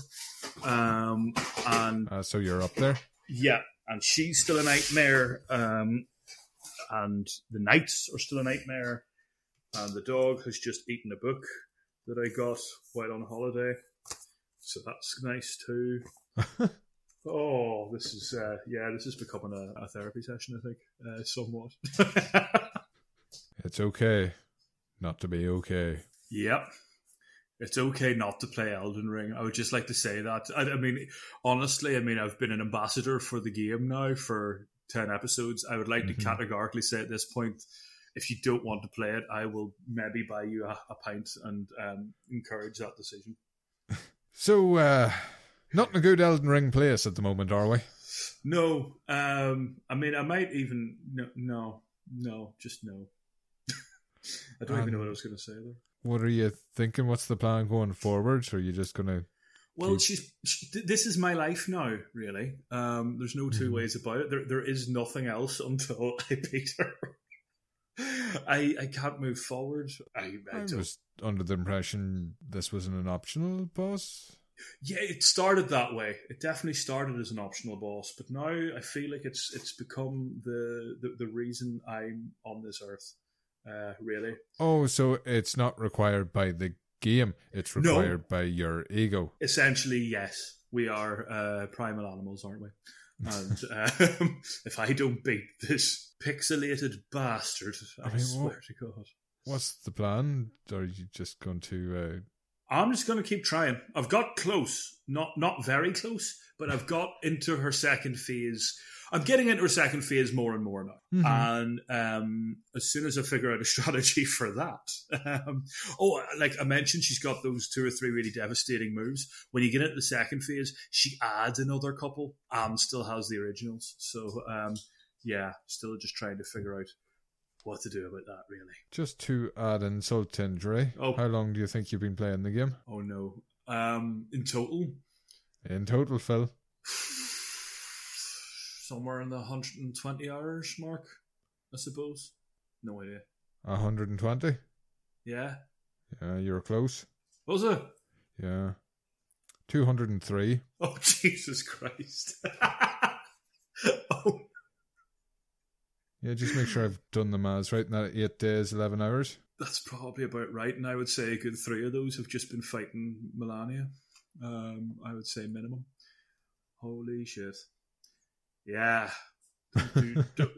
Um, and Uh, so you're up there. yeah, and she's still a nightmare. Um, and the knights are still a nightmare. And the dog has just eaten a book that I got while on holiday. So that's nice too. oh, this is, uh, yeah, this is becoming a, a therapy session, I think, uh, somewhat. It's okay not to be okay. Yep. It's okay not to play Elden Ring. I would just like to say that. I, I mean, honestly, I mean, I've been an ambassador for the game now for 10 episodes. I would like to categorically say at this point, if you don't want to play it, I will maybe buy you a, a pint and um, encourage that decision. So, uh, not in a good Elden Ring place at the moment, are we? No, um, I mean, I might even no, no, no, just no. I don't even know what I was going to say there. What are you thinking? What's the plan going forward? Or are you just going to. Well, she's she, this is my life now. Really, um, there's no 2 ways about it. There, there is nothing else until I beat her. I, I can't move forward. I, I, I was under the impression this wasn't an optional boss. Yeah, it started that way. It definitely started as an optional boss, but now I feel like it's it's become the the, the reason I'm on this earth. Uh, really, Oh, so it's not required by the game, it's No. required by your ego. essentially, yes, we are uh, primal animals, aren't we? And um, if I don't beat this pixelated bastard, I, I mean, swear what- to God. What's the plan? Are you just going to? I'm just going to keep trying. I've got close, not not very close, but I've got into her second phase. I'm getting into her second phase more and more now, Mhm. and um, as soon as I figure out a strategy for that, um, oh, like I mentioned, she's got those two or three really devastating moves. When you get into the second phase, she adds another couple and still has the originals. So um, yeah, still just trying to figure out what to do about that. Really. just to add insult to injury. Oh. How long do you think you've been playing the game Oh no. Um, in total, in total, Phil? somewhere in the 120 hours mark, I suppose. No idea. 120. Yeah. Yeah, you're close. What was it? Yeah, 203. Oh, Jesus Christ. oh, Yeah, just make sure I've done the maths right. Now, eight days, 11 hours. that's probably about right. And I would say a good three of those have just been fighting Malenia. Um, I would say minimum. Holy shit. Yeah. Don't do, don't-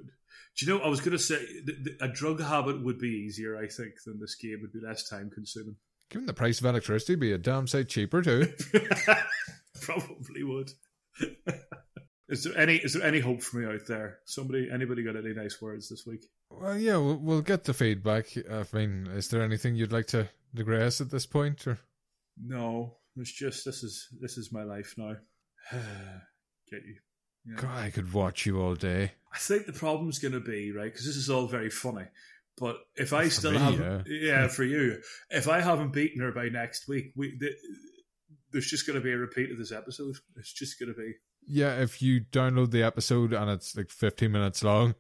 you know, I was going to say th- th- a drug habit would be easier, I think, than this game would be less time consuming. Given the price of electricity, be a damn sight cheaper too. Probably would. is there any is there any hope for me out there? Somebody, anybody got any nice words this week? well, yeah, we'll, we'll get the feedback. I mean, is there anything you'd like to digress at this point? Or No, it's just this is this is my life now. Get you. Yeah. God, I could watch you all day. I think the problem's going to be right because this is all very funny. But if I still me, haven't, yeah. yeah. for you, if I haven't beaten her by next week, we the, there's just going to be a repeat of this episode. It's just going to be Yeah, if you download the episode and it's like 15 minutes long,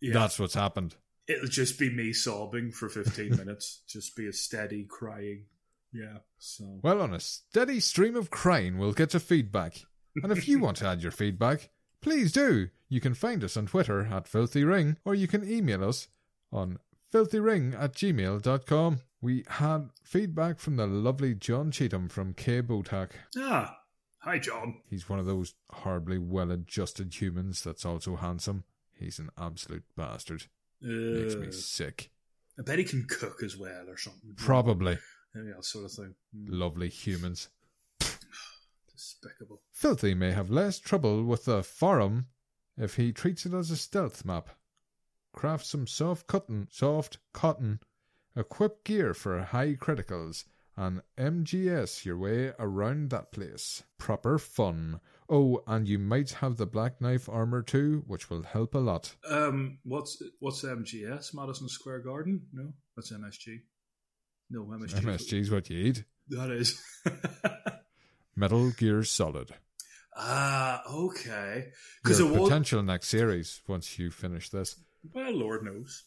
yeah. that's what's happened. It'll just be me sobbing for 15 minutes. Just be a steady crying. Yeah. So Well, on a steady stream of crying, we'll get to feedback. And if you want to add your feedback, please do. You can find us on Twitter at Philthy Ring, or you can email us on philthyring at gmail.com. We had feedback from the lovely John Cheatham from K Botak. ah, hi John. He's one of those horribly well adjusted humans that's also handsome. He's an absolute bastard. Makes me Uh, sick. I bet he can cook as well or something. Probably. Yeah, that sort of thing. Mm, Lovely humans. Despicable. Philthy may have less trouble with the forum if he treats it as a stealth map. Craft some soft cotton, soft cotton, equip gear for high criticals, and MGS your way around that place. Proper fun. Oh, and you might have the black knife armor too, which will help a lot. Um, what's what's MGS? Madison Square Garden? No, that's MSG. No, MSG. MSG's what you eat. That is. Metal Gear Solid. ah, okay. Because it was. potential next series once you finish this. Well, Lord knows.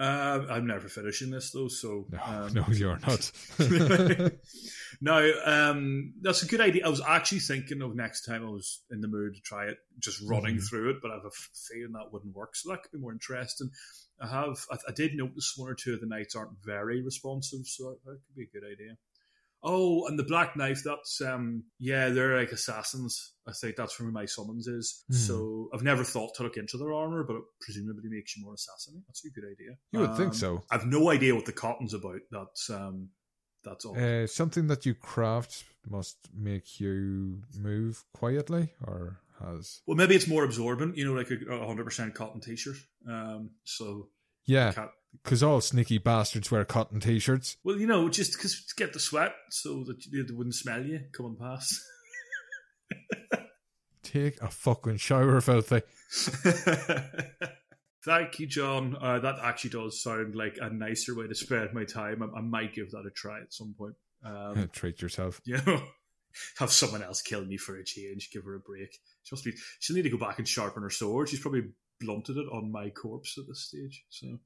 Uh, I'm never finishing this though, so No, um, no, you're not. no, um, that's a good idea. I was actually thinking of next time I was in the mood to try it, just running Mhm. through it, but I have a feeling that wouldn't work. So that could be more interesting. I have, I, I did notice one or two of the knights aren't very responsive, so that, that could be a good idea. Oh, and the Black Knife, that's, um, yeah, they're like assassins. I think that's where my summons is. Hmm. So I've never thought to look into their armor, but it presumably makes you more assassin. That's a good idea. You would think Um, so. I've no idea what the cotton's about. That's, um, that's all. Uh, something that you craft must make you move quietly, or has Well, maybe it's more absorbent, you know, like a, a 100% cotton t shirt. Um, so, yeah, cat- because all sneaky bastards wear cotton t-shirts. well, you know, just because to get the sweat so that you- they wouldn't smell you coming past. Take a fucking shower, Philthy. Thank you, John. Uh, that actually does sound like a nicer way to spend my time. I, I might give that a try at some point. Um, Treat yourself. you know, have someone else kill me for a change. Give her a break. She must be. She'll need to go back and sharpen her sword. She's probably blunted it on my corpse at this stage. So,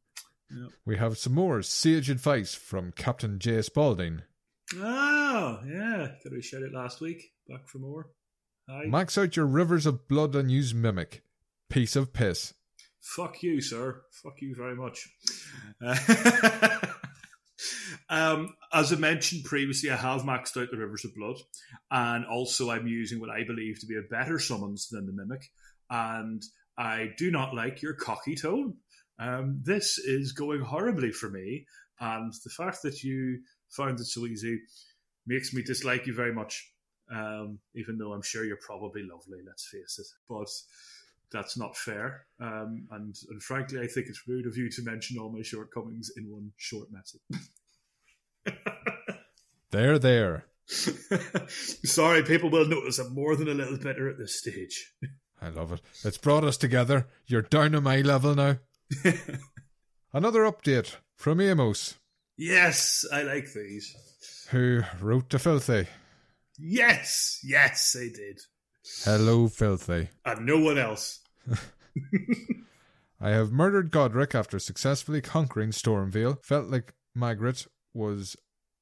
We have some more sage advice from Captain J. Spalding. Oh, yeah. Could we shared it last week? Back for more. Hi. Max out your rivers of blood and use mimic. Piece of piss. Fuck you, sir. Fuck you very much. um, as I mentioned previously, I have maxed out the Rivers of Blood, and also I'm using what I believe to be a better summons than the Mimic. and I do not like your cocky tone. Um, this is going horribly for me, and the fact that you found it so easy makes me dislike you very much. Um, even though I'm sure you're probably lovely, let's face it. But that's not fair. Um, and, and frankly, I think it's rude of you to mention all my shortcomings in one short message. There, there. Sorry, people will notice I'm more than a little better at this stage. I love it. It's brought us together. You're down to my level now. Another update from Amos, Yes, I like these. who wrote to Philthy. Yes, yes, they did. Hello, Philthy. And no one else. I have murdered Godrick after successfully conquering Stormveil. Felt like Margit was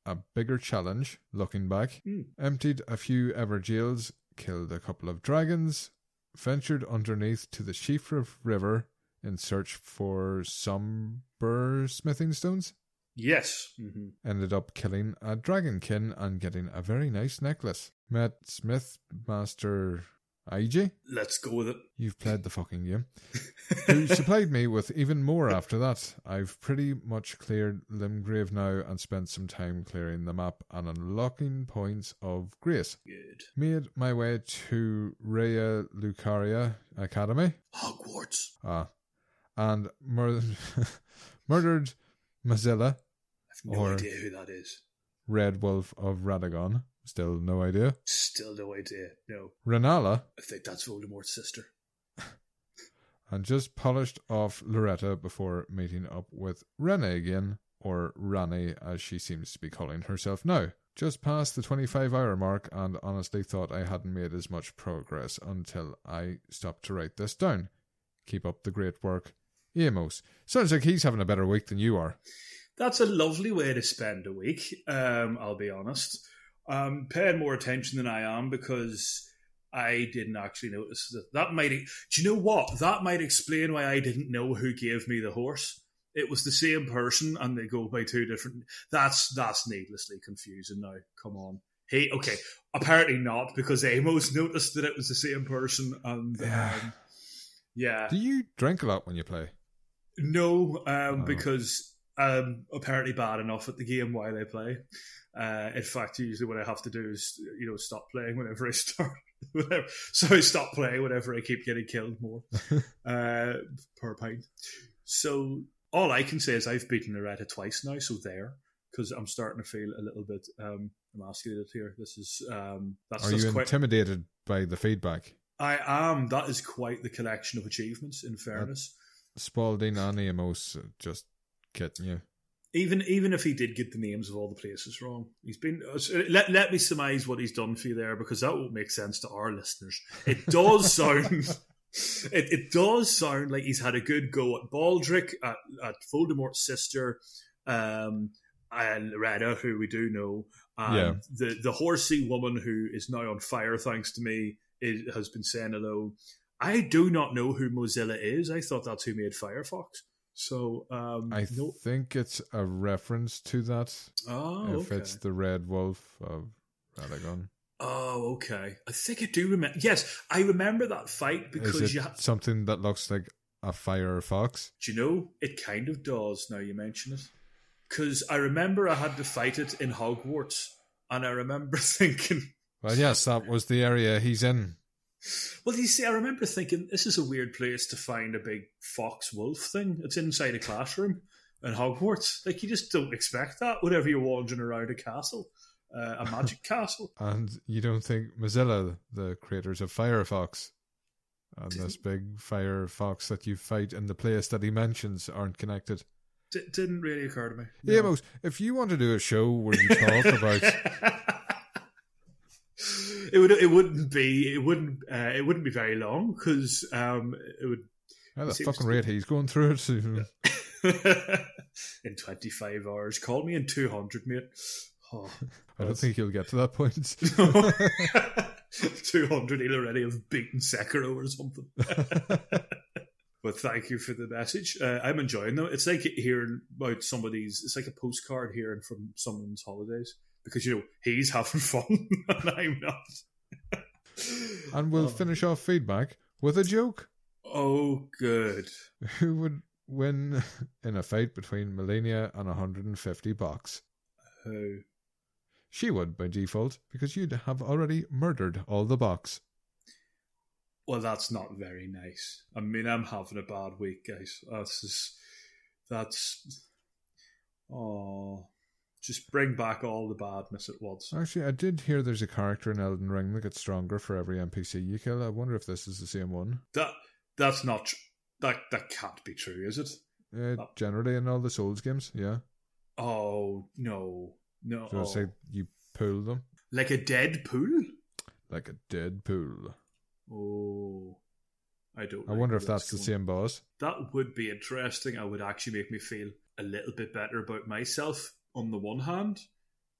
a bigger challenge, looking back. Hmm. Emptied a few ever killed a couple of dragons, ventured underneath to the Siofra River in search for somber smithing stones. Yes. hmm Ended up killing a dragonkin and getting a very nice necklace. Met Smith Master Iji. Let's go with it. You've played the fucking game. Who supplied me with even more after that. I've pretty much cleared Limgrave now and spent some time clearing the map and unlocking points of grace. Good. Made my way to Raya Lucaria Academy. Hogwarts. Ah. And mur- murdered Mazilla, I've no Or- idea who that is. Red Wolf of Radagon. Still no idea. Still no idea. No. Renala, I think that's Voldemort's sister. and just polished off Loretta before meeting up with Renna again, or Ranni as she seems to be calling herself now. Just past the 25 hour mark, and honestly thought I hadn't made as much progress until I stopped to write this down. Keep up the great work. Amos. Sounds like he's having a better week than you are. That's a lovely way to spend a week, um, I'll be honest. Um, paying more attention than I am because I didn't actually notice that. That might, do you know what? That might explain why I didn't know who gave me the horse. It was the same person, and they go by two different. That's that's needlessly confusing. Now, come on. Hey, okay. Apparently not, because Amos noticed that it was the same person, and Yeah. um, yeah. Do you drink a lot when you play? No, um, Oh. because I'm apparently bad enough at the game while I play. Uh, in fact, usually what I have to do is, you know, stop playing whenever I start. whenever, so I stop playing whenever I keep getting killed more uh, per pint. So all I can say is I've beaten Loretta twice now, so there. Because I'm starting to feel a little bit um, emasculated here. This is um, that's Are you quite. intimidated by the feedback? I am. That is quite the collection of achievements. In fairness, Spalding and Amos uh, just getting you. even even if he did get the names of all the places wrong, he's been. uh, let let me surmise what he's done for you there because that won't make sense to our listeners. It does sound. It, it does sound like he's had a good go at Baldric, at, at Voldemort's sister, um, and Loretta, who we do know. And Yeah. The the horsey woman who is now on fire, thanks to me, is, has been saying hello. I do not know who Mozilla is. I thought that's who made Firefox. So um, I no. think it's a reference to that. Oh, if okay. it's the Red Wolf of Radagon. Oh, okay. I think I do remember. Yes, I remember that fight because you. Ha- something that looks like a Firefox. do you know it kind of does now you mention it? Because I remember I had to fight it in Hogwarts, and I remember thinking, Well, yes, that was the area he's in. Well, you see, I remember thinking this is a weird place to find a big fox wolf thing. It's inside a classroom in Hogwarts. Like you just don't expect that whenever you're wandering around a castle, uh, a magic castle. And you don't think Mozilla, the creators of Firefox, and this big Firefox that you fight in the place that he mentions aren't connected? D- didn't really occur to me. Yeah, Amos, if you want to do a show where you talk about it would it wouldn't be it wouldn't uh, it wouldn't be very long because um it would at the fucking rate he's going through it, in 25 hours. Call me in 200 mate. Oh, I don't think he'll get to that point. 200 he'll already have beaten Sekiro or something. But thank you for the message. Uh, I'm enjoying them. It's like hearing about somebody's it's like a postcard hearing from someone's holidays because you know he's having fun and I'm not And we'll Oh. finish off feedback with a joke. Oh, good. Who would win in a fight between Malenia and 150 bucks? Who? She would by default because you'd have already murdered all the bucks. Well, that's not very nice. I mean, I'm having a bad week, guys. That's just, that's. Oh, just bring back all the badness at once. Actually, I did hear there's a character in Elden Ring that gets stronger for every NPC you kill. I wonder if this is the same one. That that's not tr- that that can't be true, is it? Uh, generally, in all the Souls games, yeah. Oh no, no. So I say you pull them like a dead pool. like a dead pool. Oh, I don't. I like wonder if that's the same boss. That would be interesting. I would actually make me feel a little bit better about myself on the one hand,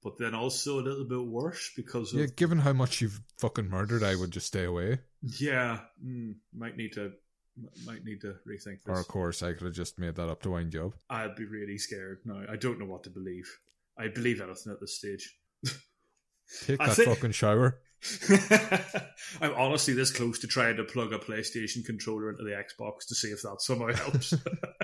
but then also a little bit worse because of Yeah, given how much you've fucking murdered, I would just stay away. yeah. Mm, might need to might need to rethink Or of course, I could have just made that up to wind you up. I'd be really scared now. I don't know what to believe. I believe anything at this stage. Take that think- fucking shower. I'm honestly this close to trying to plug a PlayStation controller into the Xbox to see if that somehow helps.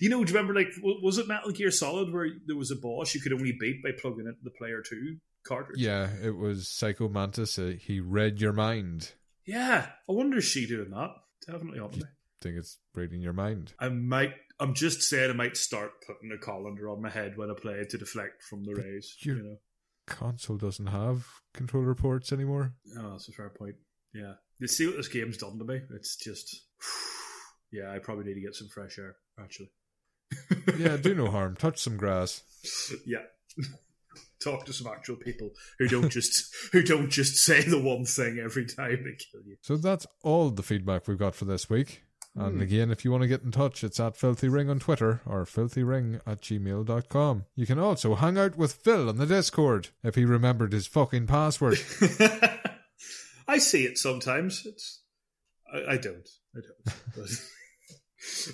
you know, do you remember like was it Metal Gear Solid where there was a boss you could only beat by plugging into the Player Two cartridge? Yeah, it was Psycho Mantis. Uh, he read your mind. Yeah. I wonder is she doing that? Definitely on me. think it's reading your mind. I might. I'm just saying I might start putting a colander on my head when I play to deflect from the rays. you're- You know. Console doesn't have controller ports anymore. Oh, that's a fair point. Yeah. You see what this game's done to me? It's just. Yeah, I probably need to get some fresh air, actually. Yeah, do no harm. Touch some grass. Yeah. Talk to some actual people who don't just who don't just say the one thing every time they kill you. So that's all the feedback we've got for this week. And Hmm. again, if you want to get in touch, it's at Philthy Ring on Twitter or philthyring at gmail.com. You can also hang out with Phil on the Discord if he remembered his fucking password. I see it sometimes. It's I, I don't. I don't.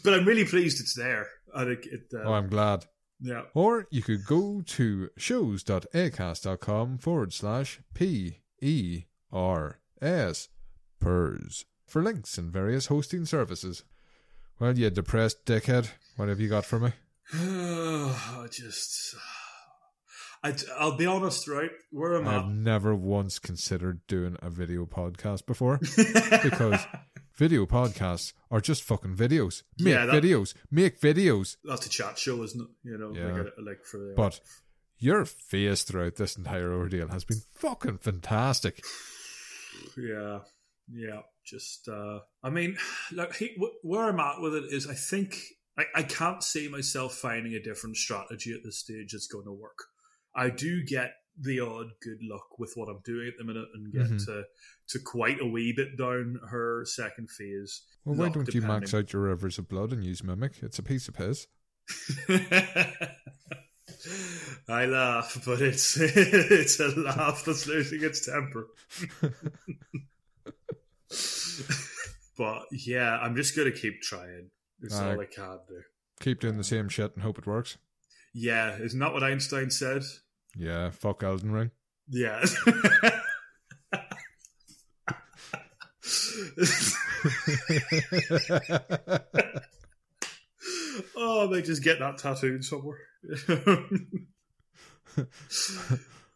But, I'm really pleased it's there. And it, it, uh, oh, I'm glad. yeah. Or you could go to shows.acast.com forward slash P E R S PERS for links and various hosting services. Well, you depressed dickhead, what have you got for me? I just. I, I'll be honest, right? Where I'm I? I've never once considered doing a video podcast before because video podcasts are just fucking videos. Make Yeah, that- videos, make videos. That's a chat show, isn't it? You know, Yeah. like, like for the. But your face throughout this entire ordeal has been fucking fantastic. Yeah, yeah. Just, uh, I mean, like he, where I'm at with it is, I think I, I can't see myself finding a different strategy at this stage that's going to work. I do get the odd good luck with what I'm doing at the minute, and get Mhm. to to quite a wee bit down her second phase. Well, why don't you max out your rivers of blood and use Mimic? It's a piece of his. I laugh, but it's it's a laugh that's losing its temper. but yeah, I'm just gonna keep trying. It's Aye. all I can do. Keep doing the same shit and hope it works. Yeah, isn't that what Einstein said? Yeah, fuck Elden Ring. Yeah. Oh, they just get that tattooed somewhere.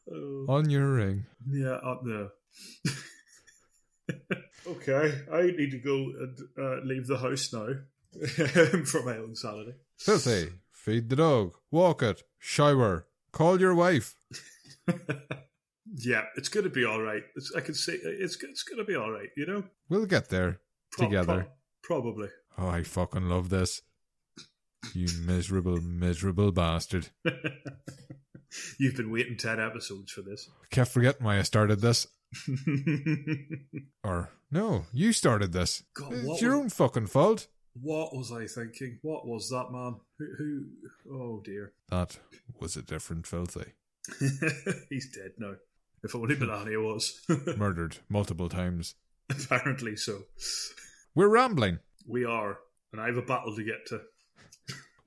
On your ring. Yeah, up there. okay, I need to go and uh, leave the house now for my own sanity. Philthy. Feed the dog. Walk it. Shower. Call your wife. Yeah, it's going to be all right. It's, I can say it's it's going to be all right. You know, We'll get there Pro- together. pro- probably. Oh, I fucking love this. You miserable, miserable bastard. You've been waiting ten episodes for this. I kept forgetting why I started this. Or, no, you started this. God, it's your was- own fucking fault. What was I thinking? What was that man? Who? who oh dear, That was a different filthy. he's dead now. If only Malenia was. Murdered multiple times. Apparently so. We're rambling. We are, and I have a battle to get to.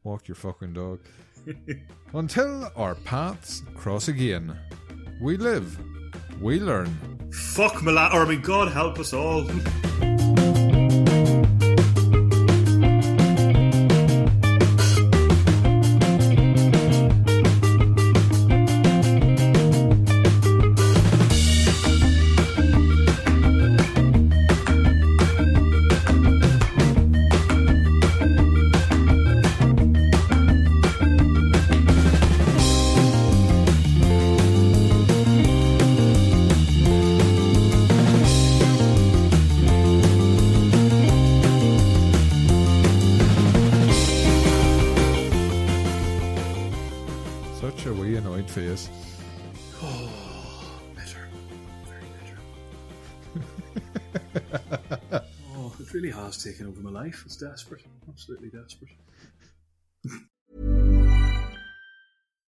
Walk your fucking dog. Until our paths cross again. We live. We learn. Fuck Malenia. Or I mean, God help us all. desperate, absolutely desperate.